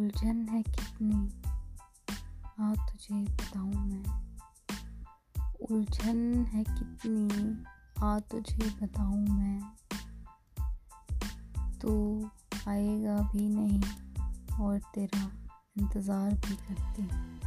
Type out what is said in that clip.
उलझन है कितनी? हाँ तुझे बताऊँ मैं। उलझन है कितनी? हाँ तुझे बताऊँ मैं। तू आएगा भी नहीं और तेरा इंतज़ार भी करती। हूँ